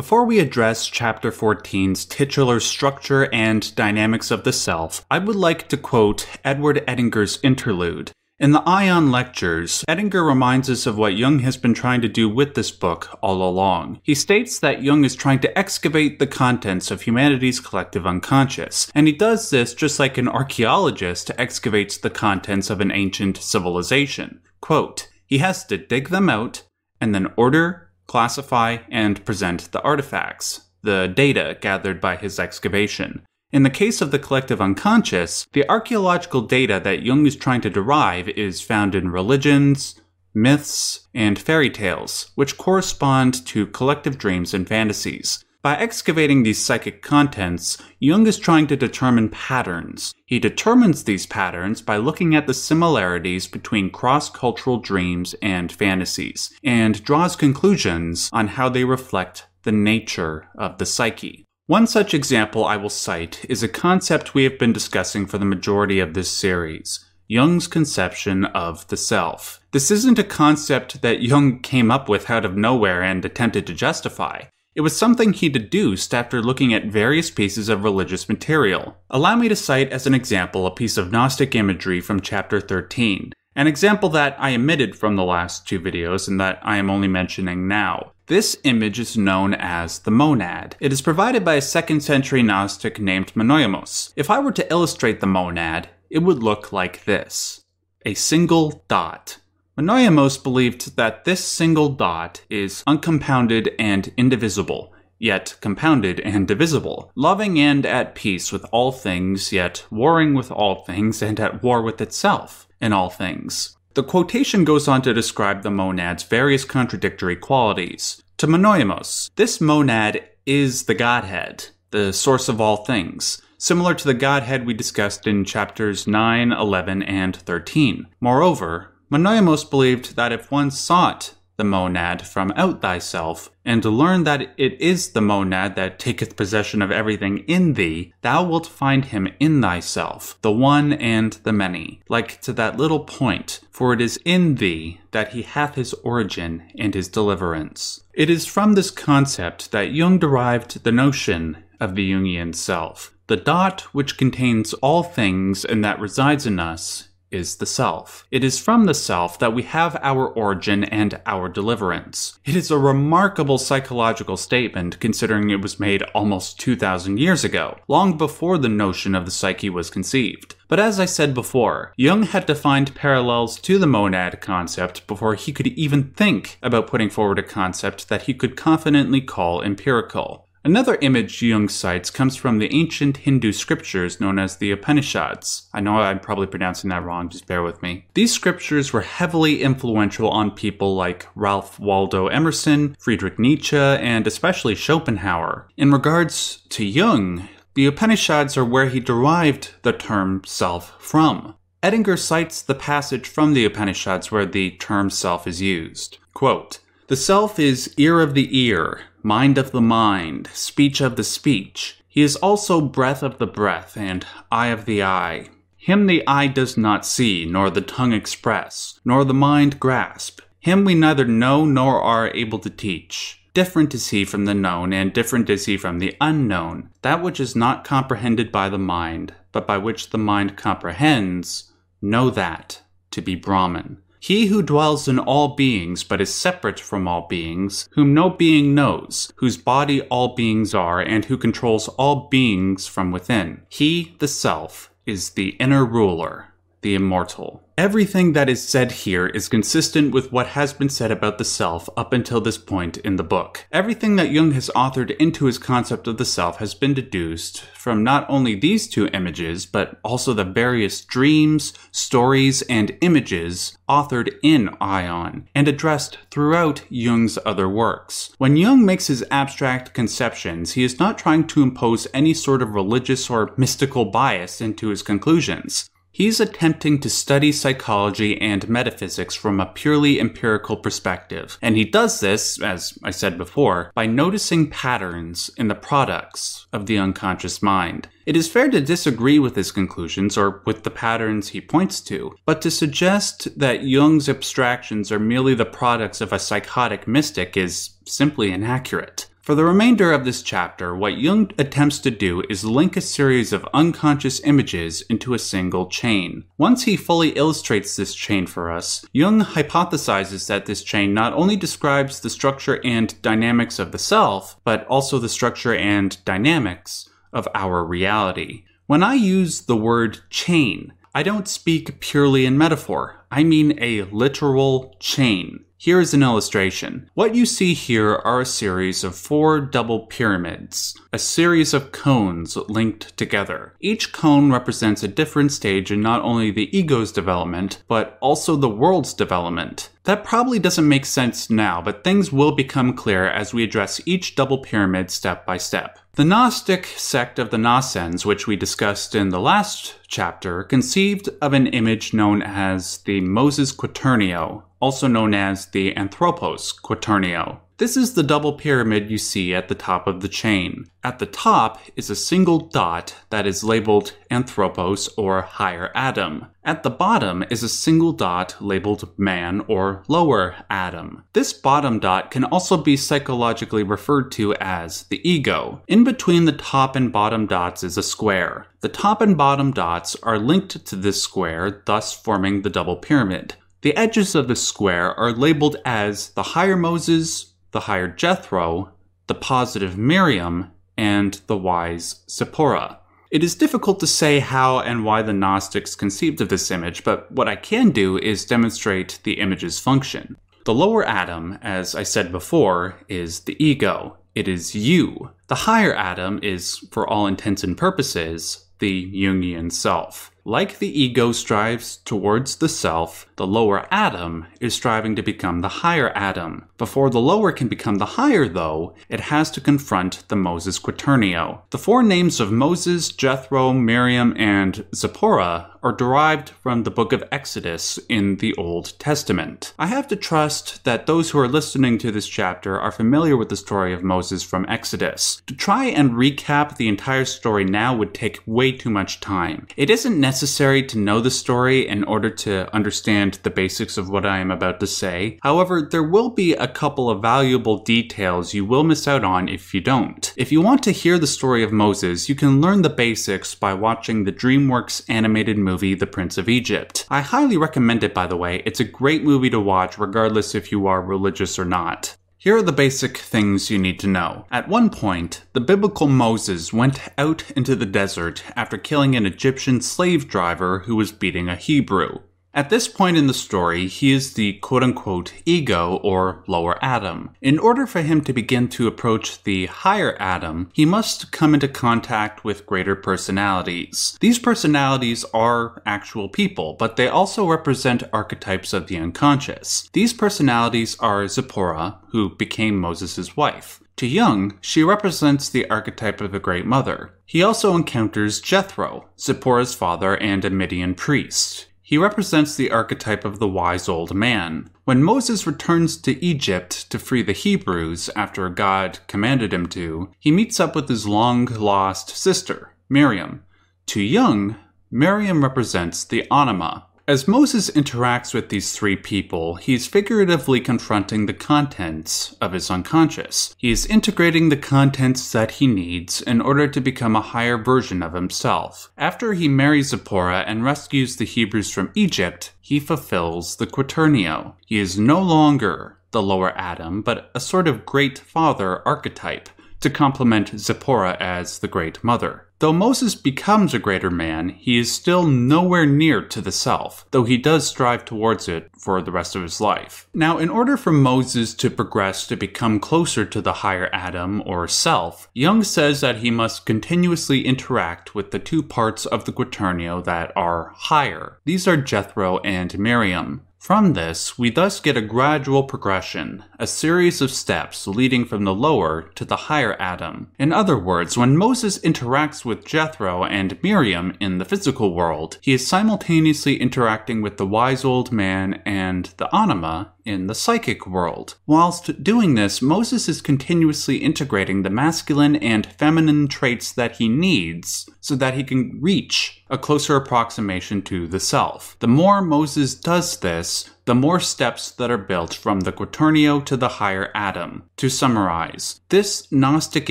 Before we address Chapter 14's titular structure and dynamics of the self, I would like to quote Edward Edinger's interlude. In the Aion Lectures, Edinger reminds us of what Jung has been trying to do with this book all along. He states that Jung is trying to excavate the contents of humanity's collective unconscious, and he does this just like an archaeologist excavates the contents of an ancient civilization. Quote, he has to dig them out and then order, classify, and present the artifacts, the data gathered by his excavation. In the case of the collective unconscious, the archaeological data that Jung is trying to derive is found in religions, myths, and fairy tales, which correspond to collective dreams and fantasies. By excavating these psychic contents, Jung is trying to determine patterns. He determines these patterns by looking at the similarities between cross cultural dreams and fantasies, and draws conclusions on how they reflect the nature of the psyche. One such example I will cite is a concept we have been discussing for the majority of this series Jung's conception of the self. This isn't a concept that Jung came up with out of nowhere and attempted to justify. It was something he deduced after looking at various pieces of religious material. Allow me to cite as an example a piece of Gnostic imagery from chapter 13, an example that I omitted from the last two videos and that I am only mentioning now. This image is known as the monad. It is provided by a second century Gnostic named Monoimus. If I were to illustrate the monad, it would look like this. A single dot. Monoimus believed that this single dot is uncompounded and indivisible, yet compounded and divisible, loving and at peace with all things, yet warring with all things and at war with itself in all things. The quotation goes on to describe the monad's various contradictory qualities. To Monoimus, this monad is the Godhead, the source of all things, similar to the Godhead we discussed in chapters 9, 11, and 13. Moreover, Monoimus believed that if one sought the monad from out thyself, and learn that it is the monad that taketh possession of everything in thee, thou wilt find him in thyself, the one and the many, like to that little point, for it is in thee that he hath his origin and his deliverance. It is from this concept that Jung derived the notion of the Jungian self. The dot which contains all things and that resides in us is the self. It is from the self that we have our origin and our deliverance. It is a remarkable psychological statement considering it was made almost 2,000 years ago, long before the notion of the psyche was conceived. But as I said before, Jung had to find parallels to the monad concept before he could even think about putting forward a concept that he could confidently call empirical. Another image Jung cites comes from the ancient Hindu scriptures known as the Upanishads. I know I'm probably pronouncing that wrong, just bear with me. These scriptures were heavily influential on people like Ralph Waldo Emerson, Friedrich Nietzsche, and especially Schopenhauer. In regards to Jung, the Upanishads are where he derived the term self from. Edinger cites the passage from the Upanishads where the term self is used. Quote, the self is ear of the ear, mind of the mind, speech of the speech. He is also breath of the breath, and eye of the eye. Him the eye does not see, nor the tongue express, nor the mind grasp. Him we neither know nor are able to teach. Different is he from the known, and different is he from the unknown. That which is not comprehended by the mind, but by which the mind comprehends, know that to be Brahman. He who dwells in all beings but is separate from all beings, whom no being knows, whose body all beings are, and who controls all beings from within. He, the Self, is the inner ruler, the immortal. Everything that is said here is consistent with what has been said about the self up until this point in the book. Everything that Jung has authored into his concept of the self has been deduced from not only these two images, but also the various dreams, stories, and images authored in Aion and addressed throughout Jung's other works. When Jung makes his abstract conceptions, he is not trying to impose any sort of religious or mystical bias into his conclusions. He's attempting to study psychology and metaphysics from a purely empirical perspective, and he does this, as I said before, by noticing patterns in the products of the unconscious mind. It is fair to disagree with his conclusions or with the patterns he points to, but to suggest that Jung's abstractions are merely the products of a psychotic mystic is simply inaccurate. For the remainder of this chapter, what Jung attempts to do is link a series of unconscious images into a single chain. Once he fully illustrates this chain for us, Jung hypothesizes that this chain not only describes the structure and dynamics of the self, but also the structure and dynamics of our reality. When I use the word chain, I don't speak purely in metaphor. I mean a literal chain. Here is an illustration. What you see here are a series of four double pyramids, a series of cones linked together. Each cone represents a different stage in not only the ego's development, but also the world's development. That probably doesn't make sense now, but things will become clear as we address each double pyramid step by step. The Gnostic sect of the Naassenes, which we discussed in the last chapter, conceived of an image known as the Moses Quaternio, also known as the Anthropos Quaternio. This is the double pyramid you see at the top of the chain. At the top is a single dot that is labeled Anthropos or Higher Adam. At the bottom is a single dot labeled Man or Lower Adam. This bottom dot can also be psychologically referred to as the ego. In between the top and bottom dots is a square. The top and bottom dots are linked to this square, thus forming the double pyramid. The edges of the square are labeled as the higher Moses, the higher Jethro, the positive Miriam, and the wise Zipporah. It is difficult to say how and why the Gnostics conceived of this image, but what I can do is demonstrate the image's function. The lower Adam, as I said before, is the ego. It is you. The higher Adam is, for all intents and purposes, the Jungian self. Like the ego strives towards the self, the lower Adam is striving to become the higher Adam. Before the lower can become the higher, though, it has to confront the Moses Quaternio. The four names of Moses, Jethro, Miriam, and Zipporah are derived from the book of Exodus in the Old Testament. I have to trust that those who are listening to this chapter are familiar with the story of Moses from Exodus. To try and recap the entire story now would take way too much time. It isn't necessary to know the story in order to understand the basics of what I am about to say. However, there will be a couple of valuable details you will miss out on if you don't. If you want to hear the story of Moses, you can learn the basics by watching the DreamWorks animated movie movie The Prince of Egypt. I highly recommend it, by the way. It's a great movie to watch, regardless if you are religious or not. Here are the basic things you need to know. At one point, the biblical Moses went out into the desert after killing an Egyptian slave driver who was beating a Hebrew. At this point in the story, he is the quote unquote ego or lower Adam. In order for him to begin to approach the higher Adam, he must come into contact with greater personalities. These personalities are actual people, but they also represent archetypes of the unconscious. These personalities are Zipporah, who became Moses' wife. To Jung, she represents the archetype of the Great Mother. He also encounters Jethro, Zipporah's father and a Midian priest. He represents the archetype of the wise old man. When Moses returns to Egypt to free the Hebrews after God commanded him to, he meets up with his long lost sister, Miriam. To Jung, Miriam represents the anima, as Moses interacts with these three people, he's figuratively confronting the contents of his unconscious. He is integrating the contents that he needs in order to become a higher version of himself. After he marries Zipporah and rescues the Hebrews from Egypt, he fulfills the quaternio. He is no longer the lower Adam, but a sort of great father archetype to complement Zipporah as the Great Mother. Though Moses becomes a greater man, he is still nowhere near to the self, though he does strive towards it for the rest of his life. Now, in order for Moses to progress to become closer to the higher Adam or self, Jung says that he must continuously interact with the two parts of the Quaternio that are higher. These are Jethro and Miriam. From this, we thus get a gradual progression, a series of steps leading from the lower to the higher Adam. In other words, when Moses interacts with Jethro and Miriam in the physical world, he is simultaneously interacting with the wise old man and the anima in the psychic world. Whilst doing this, Moses is continuously integrating the masculine and feminine traits that he needs so that he can reach a closer approximation to the self. The more Moses does this, the more steps that are built from the quaternio to the higher Adam. To summarize, this Gnostic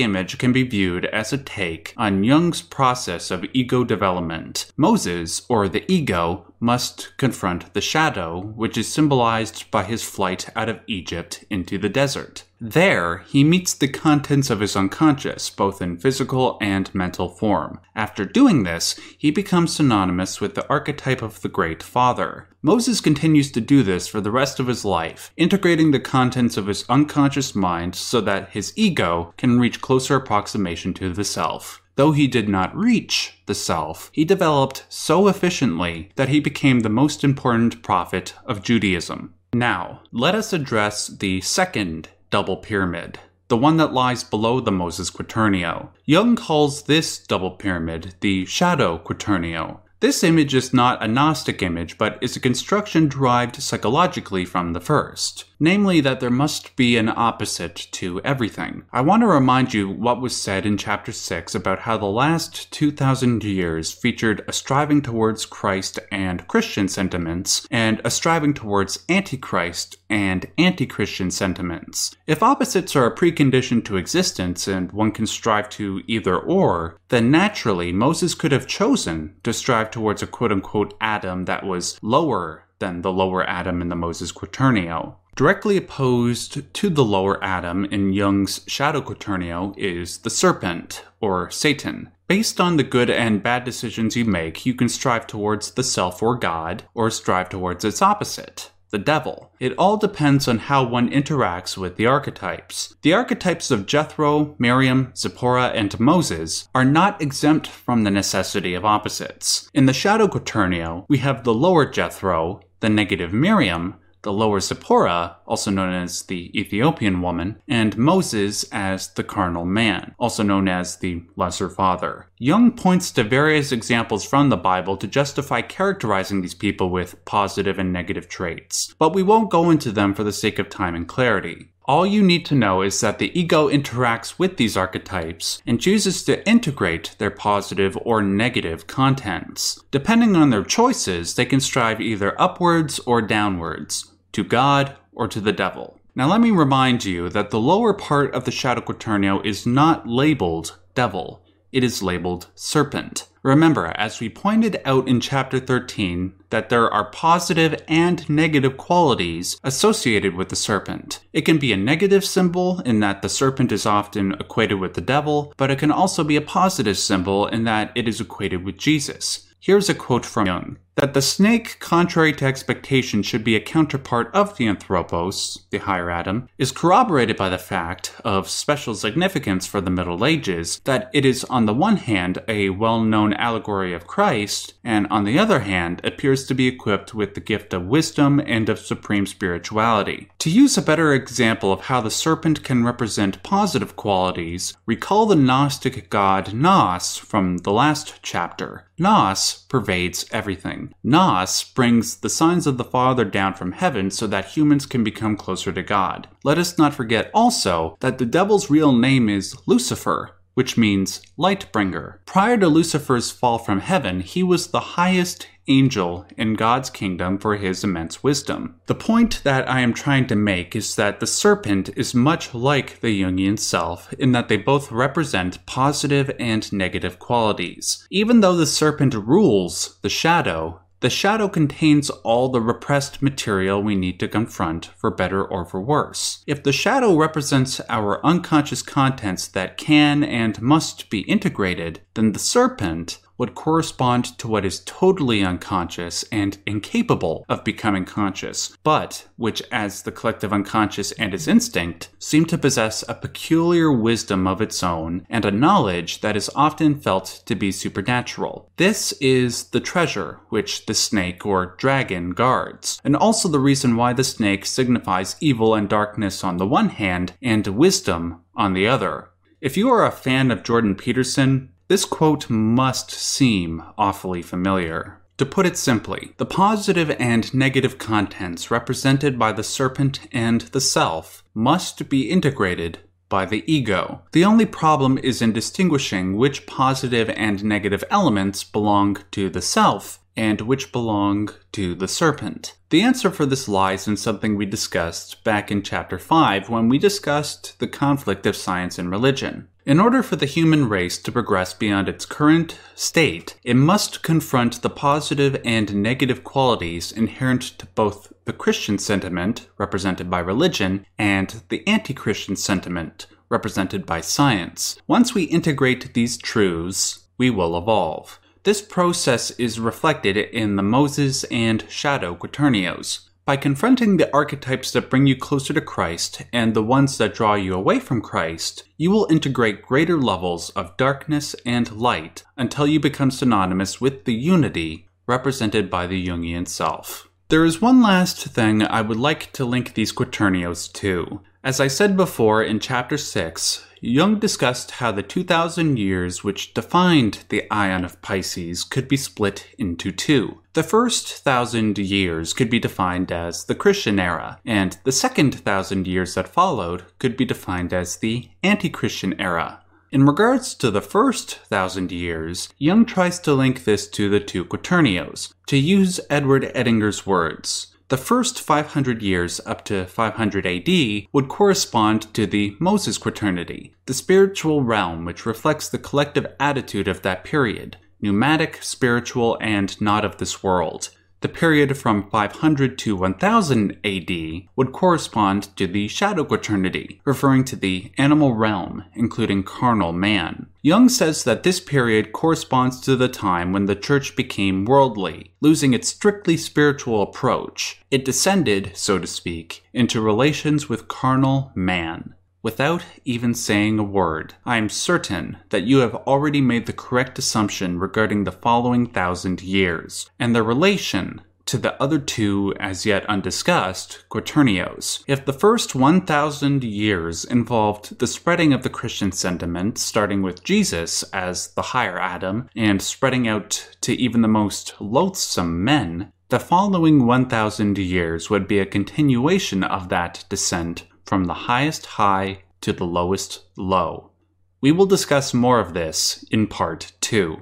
image can be viewed as a take on Jung's process of ego development. Moses, or the ego, must confront the shadow, which is symbolized by his flight out of Egypt into the desert. There, he meets the contents of his unconscious, both in physical and mental form. After doing this, he becomes synonymous with the archetype of the Great Father. Moses continues to do this for the rest of his life, integrating the contents of his unconscious mind so that his ego can reach closer approximation to the self. Though he did not reach the self, he developed so efficiently that he became the most important prophet of Judaism. Now, let us address the second double pyramid, the one that lies below the Moses Quaternio. Jung calls this double pyramid the shadow quaternio. This image is not a Gnostic image, but is a construction derived psychologically from the first namely that there must be an opposite to everything. I want to remind you what was said in chapter 6 about how the last 2,000 years featured a striving towards Christ and Christian sentiments, and a striving towards Antichrist and anti Christian sentiments. If opposites are a precondition to existence and one can strive to either or, then naturally Moses could have chosen to strive towards a quote unquote Adam that was lower than the lower Adam in the Moses Quaternio. Directly opposed to the lower Adam in Jung's shadow quaternio is the serpent, or Satan. Based on the good and bad decisions you make, you can strive towards the self or God, or strive towards its opposite, the devil. It all depends on how one interacts with the archetypes. The archetypes of Jethro, Miriam, Zipporah, and Moses are not exempt from the necessity of opposites. In the Shadow Quaternio, we have the lower Jethro, the negative Miriam, the lower Zipporah, also known as the Ethiopian woman, and Moses as the carnal man, also known as the lesser father. Jung points to various examples from the Bible to justify characterizing these people with positive and negative traits, but we won't go into them for the sake of time and clarity. All you need to know is that the ego interacts with these archetypes and chooses to integrate their positive or negative contents. Depending on their choices, they can strive either upwards or downwards to God, or to the devil. Now, let me remind you that the lower part of the Shadow Quaternio is not labeled devil, it is labeled serpent. Remember, as we pointed out in chapter 13, that there are positive and negative qualities associated with the serpent. It can be a negative symbol in that the serpent is often equated with the devil, but it can also be a positive symbol in that it is equated with Jesus. Here's a quote from Jung that the snake, contrary to expectation, should be a counterpart of the Anthropos, the higher Adam, is corroborated by the fact of special significance for the Middle Ages that it is, on the one hand, a well known allegory of Christ, and on the other hand, appears to be equipped with the gift of wisdom and of supreme spirituality. To use a better example of how the serpent can represent positive qualities, recall the Gnostic god Nos from the last chapter. Nos pervades everything. Nos brings the signs of the Father down from heaven so that humans can become closer to God. Let us not forget also that the devil's real name is Lucifer, which means light bringer. Prior to Lucifer's fall from heaven, he was the highest angel in God's kingdom for his immense wisdom. The point that I am trying to make is that the serpent is much like the Jungian self in that they both represent positive and negative qualities. Even though the serpent rules the shadow, the shadow contains all the repressed material we need to confront, for better or for worse. If the shadow represents our unconscious contents that can and must be integrated, then the serpent would correspond to what is totally unconscious and incapable of becoming conscious, but which, as the collective unconscious and its instinct, seem to possess a peculiar wisdom of its own and a knowledge that is often felt to be supernatural. This is the treasure which the snake or dragon guards, and also the reason why the snake signifies evil and darkness on the one hand and wisdom on the other. If you are a fan of Jordan Peterson, this quote must seem awfully familiar. To put it simply, the positive and negative contents represented by the serpent and the self must be integrated by the ego. The only problem is in distinguishing which positive and negative elements belong to the self and which belong to the serpent. The answer for this lies in something we discussed back in chapter 5 when we discussed the conflict of science and religion. In order for the human race to progress beyond its current state, it must confront the positive and negative qualities inherent to both the Christian sentiment, represented by religion, and the anti Christian sentiment, represented by science. Once we integrate these truths, we will evolve. This process is reflected in the Moses and Shadow quaternios. By confronting the archetypes that bring you closer to Christ and the ones that draw you away from Christ, you will integrate greater levels of darkness and light until you become synonymous with the unity represented by the Jungian self. There is one last thing I would like to link these quaternios to. As I said before in chapter 6, Jung discussed how the 2000 years which defined the Ion of Pisces could be split into two. The first thousand years could be defined as the Christian era, and the second thousand years that followed could be defined as the anti Christian era. In regards to the first thousand years, Jung tries to link this to the two quaternios. To use Edward Edinger's words, the first 500 years up to 500 AD would correspond to the Moses Quaternity, the spiritual realm which reflects the collective attitude of that period, pneumatic, spiritual, and not of this world. The period from 500 to 1000 AD would correspond to the Shadow Quaternity, referring to the animal realm, including carnal man. Jung says that this period corresponds to the time when the church became worldly, losing its strictly spiritual approach. It descended, so to speak, into relations with carnal man. Without even saying a word, I am certain that you have already made the correct assumption regarding the following thousand years, and their relation to the other two as yet undiscussed, quaternios. If the first 1,000 years involved the spreading of the Christian sentiment, starting with Jesus as the higher Adam, and spreading out to even the most loathsome men, the following 1,000 years would be a continuation of that descent from the highest high to the lowest low. We will discuss more of this in part 2.